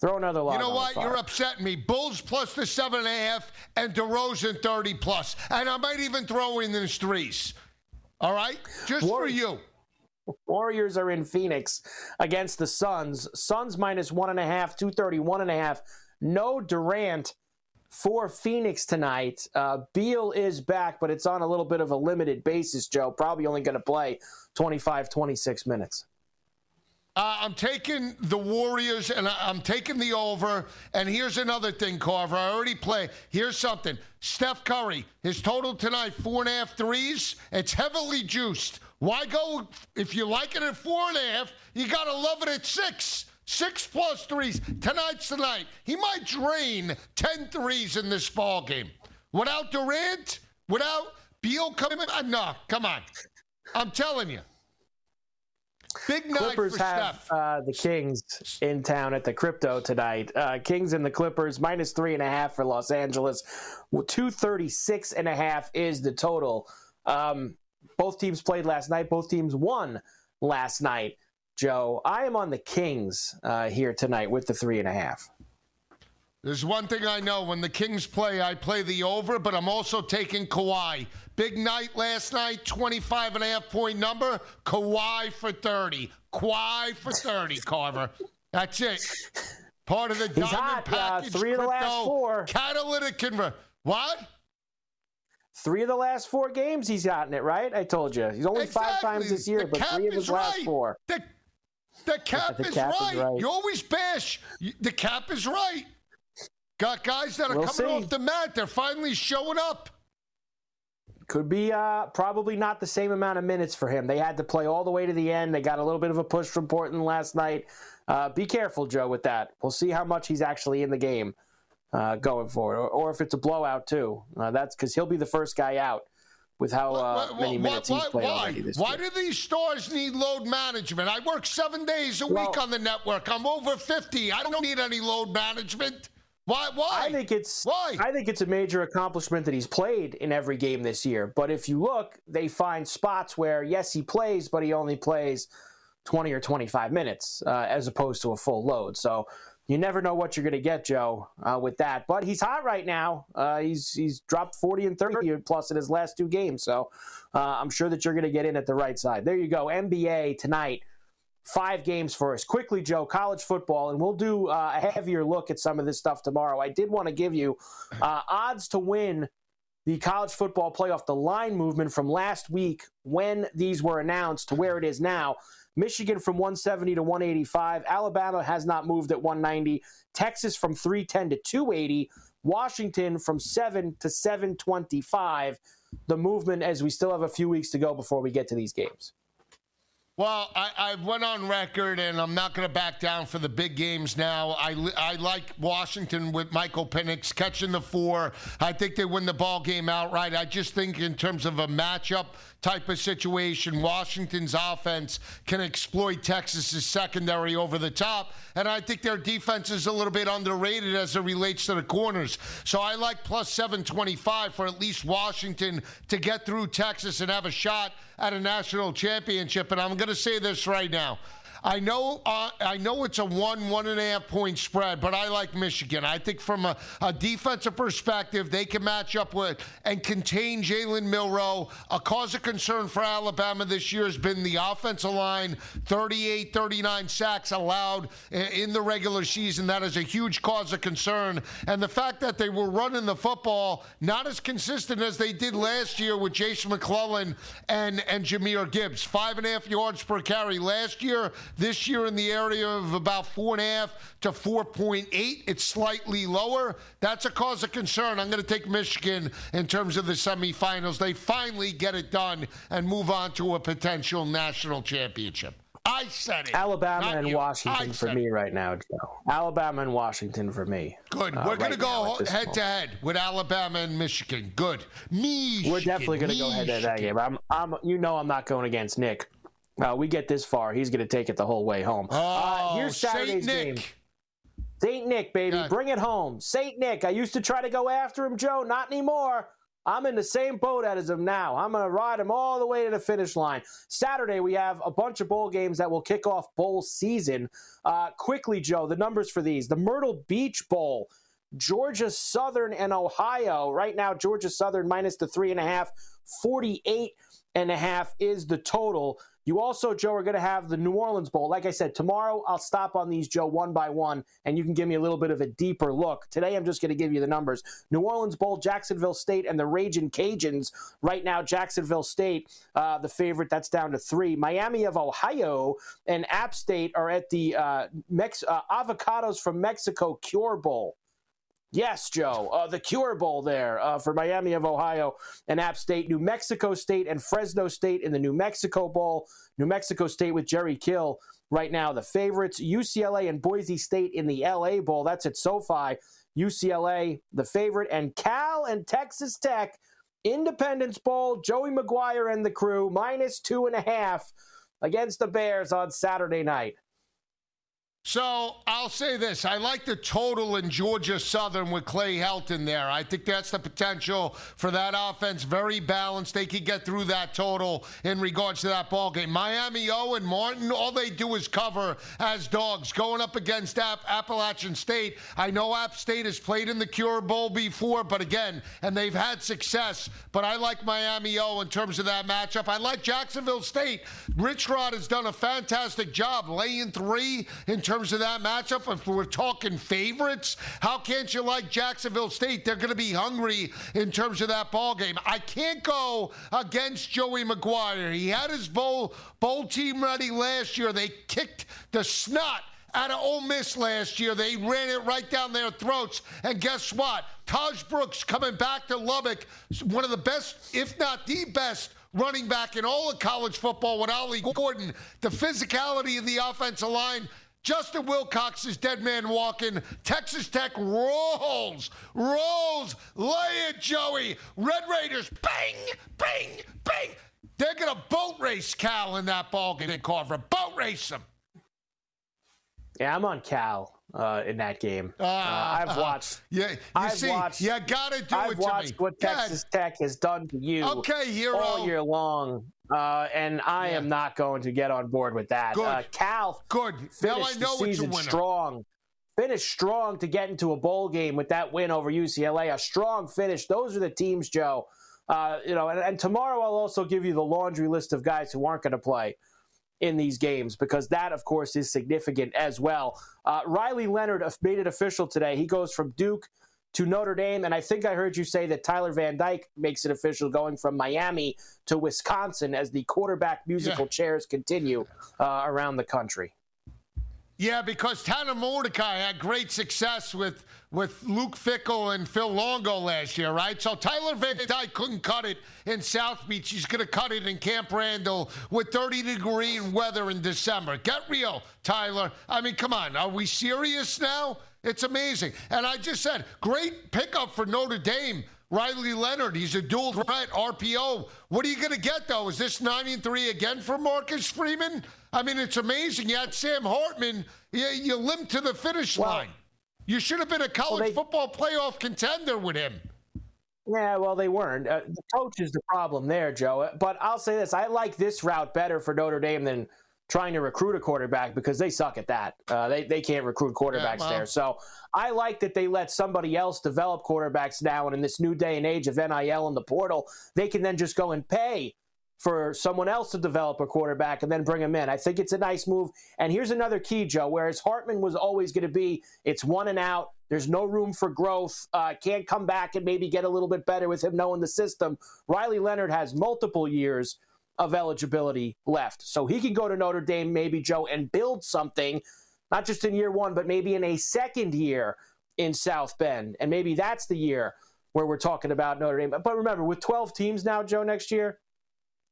[SPEAKER 2] Throw another log.
[SPEAKER 3] You know what? You're upsetting me. Bulls plus the seven and a half, and DeRozan thirty plus, and I might even throw in the threes. All right, just War- for you.
[SPEAKER 2] Warriors are in Phoenix against the Suns. Suns minus one and a half, two thirty one and a half. No Durant for Phoenix tonight. Uh, Beal is back, but it's on a little bit of a limited basis, Joe. Probably only going to play 25, 26 minutes.
[SPEAKER 3] Uh, I'm taking the Warriors and I'm taking the over. And here's another thing, Carver. I already play. Here's something. Steph Curry, his total tonight, four and a half threes. It's heavily juiced. Why go, if you like it at four and a half, you got to love it at six. Six plus threes. Tonight's tonight. He might drain 10 threes in this ball game. Without Durant, without Beal coming in. Uh, no, come on. I'm telling you. Big night
[SPEAKER 2] Clippers
[SPEAKER 3] for
[SPEAKER 2] have uh, the Kings in town at the crypto tonight. Uh, Kings and the Clippers minus three and a half for Los Angeles. Two thirty six and a half is the total. Um, both teams played last night. Both teams won last night. Joe. I am on the Kings uh, here tonight with the three and a half.
[SPEAKER 3] There's one thing I know. When the Kings play, I play the over, but I'm also taking Kawhi. Big night last night, 25 and a half point number. Kawhi for 30. Kawhi for 30, Carver. That's it. Part of the
[SPEAKER 2] He's
[SPEAKER 3] diamond
[SPEAKER 2] hot,
[SPEAKER 3] package.
[SPEAKER 2] Uh, three of the last four.
[SPEAKER 3] Catalytic convert. What?
[SPEAKER 2] Three of the last four games he's gotten it, right? I told you. He's only
[SPEAKER 3] exactly.
[SPEAKER 2] five times this year,
[SPEAKER 3] the
[SPEAKER 2] but three of his
[SPEAKER 3] right.
[SPEAKER 2] last four.
[SPEAKER 3] The the cap,
[SPEAKER 2] the
[SPEAKER 3] is,
[SPEAKER 2] cap
[SPEAKER 3] right.
[SPEAKER 2] is, right.
[SPEAKER 3] You always bash. The cap is right. Got guys that are
[SPEAKER 2] we'll
[SPEAKER 3] coming
[SPEAKER 2] see.
[SPEAKER 3] off the mat. They're finally showing up.
[SPEAKER 2] Could be uh, probably not the same amount of minutes for him. They had to play all the way to the end. They got a little bit of a push from Portland last night. Uh, be careful, Joe, with that. We'll see how much he's actually in the game uh, going forward, or, or, if it's a blowout too. Uh, that's because he'll be the first guy out with how uh, many minutes he's played
[SPEAKER 3] why?
[SPEAKER 2] already this
[SPEAKER 3] Why
[SPEAKER 2] year.
[SPEAKER 3] do these stores need load management? I work seven days a
[SPEAKER 2] Well-
[SPEAKER 3] week on the network. I'm over 50. I don't need any load management. Why? Why?
[SPEAKER 2] I think it's
[SPEAKER 3] why?
[SPEAKER 2] I think it's a major accomplishment that he's played in every game this year. But if you look, they find spots where yes, he plays, but he only plays 20 or 25 minutes uh, as opposed to a full load. So you never know what you're going to get, Joe, uh, with that. But he's hot right now. Uh, he's he's dropped 40 and 30 plus in his last two games. So uh, I'm sure that you're going to get in at the right side. There you go. NBA tonight. Five games for us. Quickly, Joe, college football, and we'll do uh, a heavier look at some of this stuff tomorrow. I did want to give you uh, odds to win the college football playoff, the line movement from last week when these were announced to where it is now. Michigan from 170 to 185. Alabama has not moved at 190. Texas from 310 to 280. Washington from 7 to 725. the movement as we still have a few weeks to go before we get to these games?
[SPEAKER 3] Well, I, I, went on record, and I'm not going to back down for the big games now. I, I like Washington with Michael Penix catching the four. I think they win the ball game outright. I just think, in terms of a matchup type of situation, Washington's offense can exploit Texas's secondary over the top, and I think their defense is a little bit underrated as it relates to the corners. So I like plus 725 for at least Washington to get through Texas and have a shot at a national championship. And I'm going to say this right now. I know uh, I know it's a one, one and a half point spread, but I like Michigan. I think from a, a defensive perspective, they can match up with and contain Jalen Milroe. A cause of concern for Alabama this year has been the offensive line 38, 39 sacks allowed in the regular season. That is a huge cause of concern. And the fact that they were running the football not as consistent as they did last year with Jason McClellan and, and Jahmyr Gibbs. Five and a half yards per carry last year. This year in the area of about four and a half to 4.8. It's slightly lower. That's a cause of concern. I'm going to take Michigan in terms of the semifinals. They finally get it done and move on to a potential national championship. I said it.
[SPEAKER 2] Alabama and you. Washington for me it. right now, Joe. Alabama and Washington for me.
[SPEAKER 3] Good. Uh, We're going to go head to head with Alabama and Michigan. Good. Me.
[SPEAKER 2] We're definitely going to go head to that game. I'm, I'm, you know, I'm not going against Nick. Uh, we get this far, he's going to take it the whole way home.
[SPEAKER 3] Uh, oh, uh, here's Saturday's Saint game.
[SPEAKER 2] Saint Nick, baby, bring it home. Saint Nick. I used to try to go after him, Joe. Not anymore. I'm in the same boat as him now. I'm going to ride him all the way to the finish line. Saturday, we have a bunch of bowl games that will kick off bowl season. Uh, quickly, Joe, the numbers for these: the Myrtle Beach Bowl, Georgia Southern and Ohio. Right now, Georgia Southern minus the three and a half, 48 and a half is the total. You also, Joe, are going to have the New Orleans Bowl. Like I said, tomorrow I'll stop on these, Joe, one by one, and you can give me a little bit of a deeper look. Today I'm just going to give you the numbers. New Orleans Bowl, Jacksonville State, and the Raging Cajuns. Right now, Jacksonville State, uh, the favorite, that's down to three. Miami of Ohio and App State are at the uh, Mex- uh, Avocados from Mexico Cure Bowl. Yes, Joe. Uh, the Cure Bowl there uh, for Miami of Ohio and App State, New Mexico State, and Fresno State in the New Mexico Bowl. New Mexico State with Jerry Kill right now, the favorites. UCLA and Boise State in the LA Bowl. That's at SoFi. UCLA, the favorite, and Cal and Texas Tech, Independence Bowl. Joey McGuire and the crew, minus two and a half against the Bears on Saturday night.
[SPEAKER 3] So I'll say this. I like the total in Georgia Southern with Clay Helton there. I think that's the potential for that offense. Very balanced. They could get through that total in regards to that ball game. Miami O and Martin, all they do is cover as dogs going up against App- Appalachian State. I know App State has played in the Cure Bowl before, but again, and they've had success. But I like Miami O in terms of that matchup. I like Jacksonville State. Rich Rod has done a fantastic job laying three in terms of that matchup, if we're talking favorites, how can't you like Jacksonville State? They're going to be hungry in terms of that ball game. I can't go against Joey McGuire. He had his bowl bowl team ready last year. They kicked the snot out of Ole Miss last year. They ran it right down their throats. And guess what? Tahj Brooks coming back to Lubbock, one of the best, if not the best, running back in all of college football with Ollie Gordon. The physicality of the offensive line Justin Wilcox is dead man walking. Texas Tech rolls, rolls. Lay it, Joey. Red Raiders, bang, bang, bang. They're going to boat race Cal in that ball game, Carver. Boat race them.
[SPEAKER 2] Yeah, I'm on Cal uh, in that game. Uh, uh, I've watched.
[SPEAKER 3] Yeah, you
[SPEAKER 2] I've
[SPEAKER 3] see,
[SPEAKER 2] watched,
[SPEAKER 3] you got to do
[SPEAKER 2] I've
[SPEAKER 3] it to
[SPEAKER 2] watched
[SPEAKER 3] me.
[SPEAKER 2] what Texas Tech has done to you.
[SPEAKER 3] Okay, hero.
[SPEAKER 2] All year long, uh, and I yeah. am not going to get on board with that.
[SPEAKER 3] Good.
[SPEAKER 2] Uh, Cal,
[SPEAKER 3] good. Now I know
[SPEAKER 2] the season strong. Finished strong to get into a bowl game with that win over UCLA. A strong finish. Those are the teams, Joe. Uh, you know, and, and tomorrow I'll also give you the laundry list of guys who aren't going to play in these games because that, of course, is significant as well. Uh, Riley Leonard made it official today. He goes from Duke to Notre Dame, and I think I heard you say that Tyler Van Dyke makes it official going from Miami to Wisconsin as the quarterback musical yeah. chairs continue uh, around the country.
[SPEAKER 3] Yeah, because Tanner Mordecai had great success with with Luke Fickell and Phil Longo last year, right? So Tyler Van Dyke couldn't cut it in South Beach. He's going to cut it in Camp Randall with 30 degree weather in December. Get real, Tyler. I mean, come on. Are we serious now? It's amazing. And I just said, great pickup for Notre Dame. Riley Leonard, he's a dual threat RPO. What are you going to get though? Is this nine and three again for Marcus Freeman? I mean, it's amazing. You had Sam Hartman. You, you limped to the finish line. You should have been a college well, they, football playoff contender with him.
[SPEAKER 2] Yeah, well, they weren't. Uh, the coach is the problem there, Joe. But I'll say this: I like this route better for Notre Dame than trying to recruit a quarterback because they suck at that. Uh, they they can't recruit quarterbacks yeah, well, there. So I like that they let somebody else develop quarterbacks now, and in this new day and age of NIL and the portal, they can then just go and pay for someone else to develop a quarterback and then bring him in. I think it's a nice move. And here's another key, Joe. Whereas Hartman was always going to be, it's one and out. There's no room for growth. Uh, can't come back and maybe get a little bit better with him knowing the system. Riley Leonard has multiple years of eligibility left. So he can go to Notre Dame, maybe, Joe, and build something, not just in year one, but maybe in a second year in South Bend. And maybe that's the year where we're talking about Notre Dame. But remember, with 12 teams now, Joe, next year,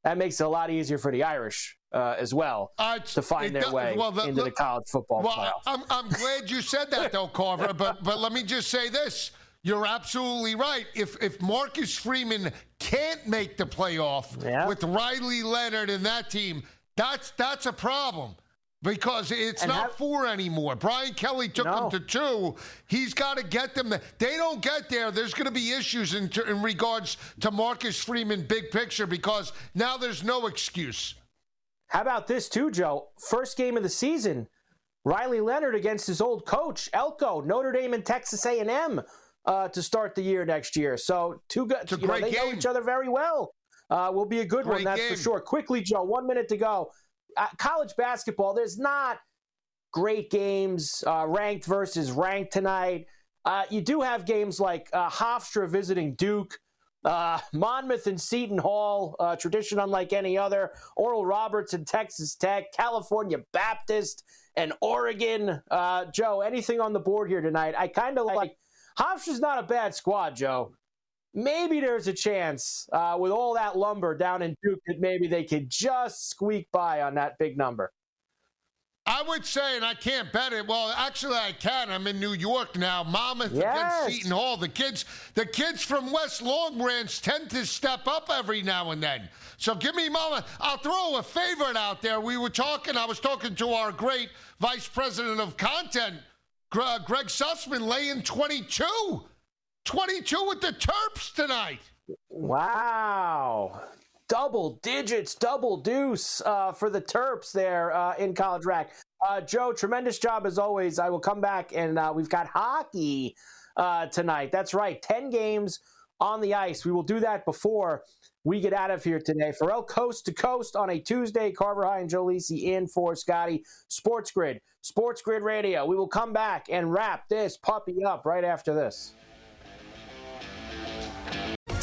[SPEAKER 2] that makes it a lot easier for the Irish uh, as well uh, to find their does, way well, the, into the, the college football well, playoff.
[SPEAKER 3] I'm, I'm glad you said that, though, Carver. but but let me just say this: you're absolutely right. If if Marcus Freeman can't make the playoff yeah. with Riley Leonard and that team, that's that's a problem because it's and not four anymore. Brian Kelly took no. them to two. He's got to get them. There. They don't get there. There's going to be issues in, in regards to Marcus Freeman, big picture, because now there's no excuse.
[SPEAKER 2] How about this too, Joe? First game of the season, Riley Leonard against his old coach Elko, Notre Dame and Texas A&M uh, to start the year next year. So two good. You know, they game. know each other very well. Uh, will be a good great one, that's game. for sure. Quickly, Joe, one minute to go uh, college basketball, there's not great games, uh, ranked versus ranked tonight. Uh, you do have games like uh, Hofstra visiting Duke, uh, Monmouth and Seton Hall, tradition unlike any other. Oral Roberts and Texas Tech, California Baptist and Oregon. Joe, anything on the board here tonight? I kind of like Hofstra's not a bad squad, Joe maybe there's a chance uh, with all that lumber down in Duke that maybe they could just squeak by on that big number.
[SPEAKER 3] I would say, and I can't bet it. Well, actually, I can. I'm in New York now. Monmouth
[SPEAKER 2] yes.
[SPEAKER 3] against Seton Hall. The kids, the kids from West Long Branch tend to step up every now and then. So give me Monmouth. I'll throw a favorite out there. We were talking. I was talking to our great vice president of content, Greg Sussman, laying 22. 22 with the Terps tonight.
[SPEAKER 2] Wow. Double digits, double deuce uh, for the Terps there uh, in College Park. Uh, Joe, tremendous job as always. I will come back and uh, we've got hockey uh, tonight. That's right, 10 games on the ice. We will do that before we get out of here today. Ferrall Coast to Coast on a Tuesday. Carver High and Joe Lisi in for Scotty. Sports Grid, Sports Grid Radio. We will come back and wrap this puppy up right after this.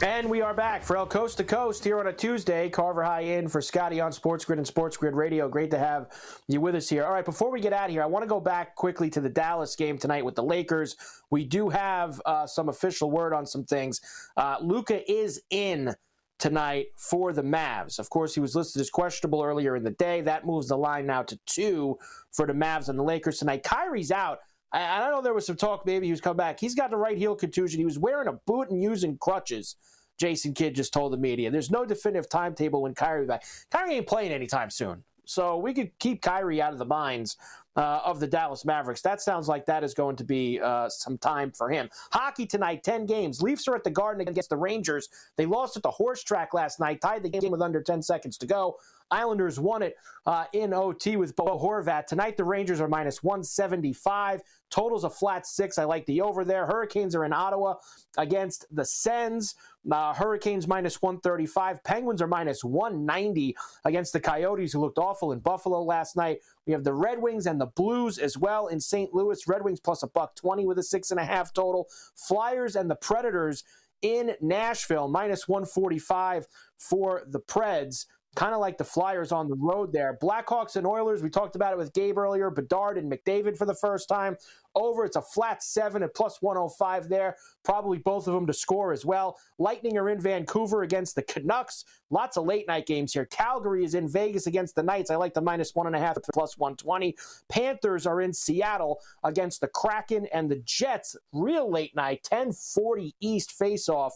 [SPEAKER 2] And we are back for El Coast to Coast here on a Tuesday. Carver High in for Scotty on Sports Grid and Sports Grid Radio. Great to have you with us here. All right, before we get out of here, I want to go back quickly to the Dallas game tonight with the Lakers. We do have uh, some official word on some things. Uh, Luka is in tonight for the Mavs. Of course, he was listed as questionable earlier in the day. That moves the line now to two for the Mavs and the Lakers tonight. Kyrie's out. I, I know there was some talk maybe he was coming back. He's got the right heel contusion. He was wearing a boot and using crutches. Jason Kidd just told the media. There's no definitive timetable when Kyrie back. Kyrie ain't playing anytime soon. So we could keep Kyrie out of the minds uh, of the Dallas Mavericks. That sounds like that is going to be uh, some time for him. Hockey tonight, 10 games. Leafs are at the Garden against the Rangers. They lost at the horse track last night, tied the game with under 10 seconds to go. Islanders won it uh, in OT with Bo Horvat. Tonight, the Rangers are minus 175. Totals a flat six. I like the over there. Hurricanes are in Ottawa against the Sens. Uh, Hurricanes minus 135. Penguins are minus 190 against the Coyotes, who looked awful in Buffalo last night. We have the Red Wings and the Blues as well in St. Louis. Red Wings plus a buck 20 with a six and a half total. Flyers and the Predators in Nashville minus 145 for the Preds kind of like the Flyers on the road there. Blackhawks and Oilers, we talked about it with Gabe earlier. Bedard and McDavid for the first time. Over, it's a flat seven at plus 105 there. Probably both of them to score as well. Lightning are in Vancouver against the Canucks. Lots of late night games here. Calgary is in Vegas against the Knights. I like the minus one and a half at plus 120. Panthers are in Seattle against the Kraken and the Jets. Real late night, 1040 East face off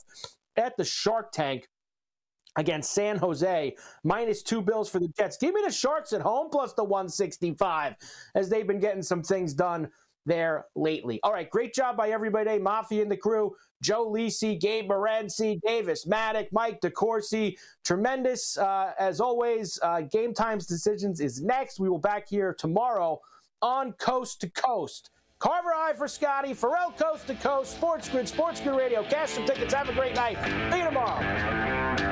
[SPEAKER 2] at the Shark Tank against San Jose, minus two bills for the Jets. Give me the Sharks at home plus the 165 as they've been getting some things done there lately. All right, great job by everybody. Mafia and the crew. Joe Lisi, Gabe Morency, Davis Maddock, Mike DeCourcy. Tremendous. Uh, as always, uh, Game Times Decisions is next. We will back here tomorrow on Coast to Coast. Carver Eye for Scotty, Ferrall Coast to Coast, Sports Grid, Sports Grid Radio. Cash some tickets. Have a great night. See you tomorrow.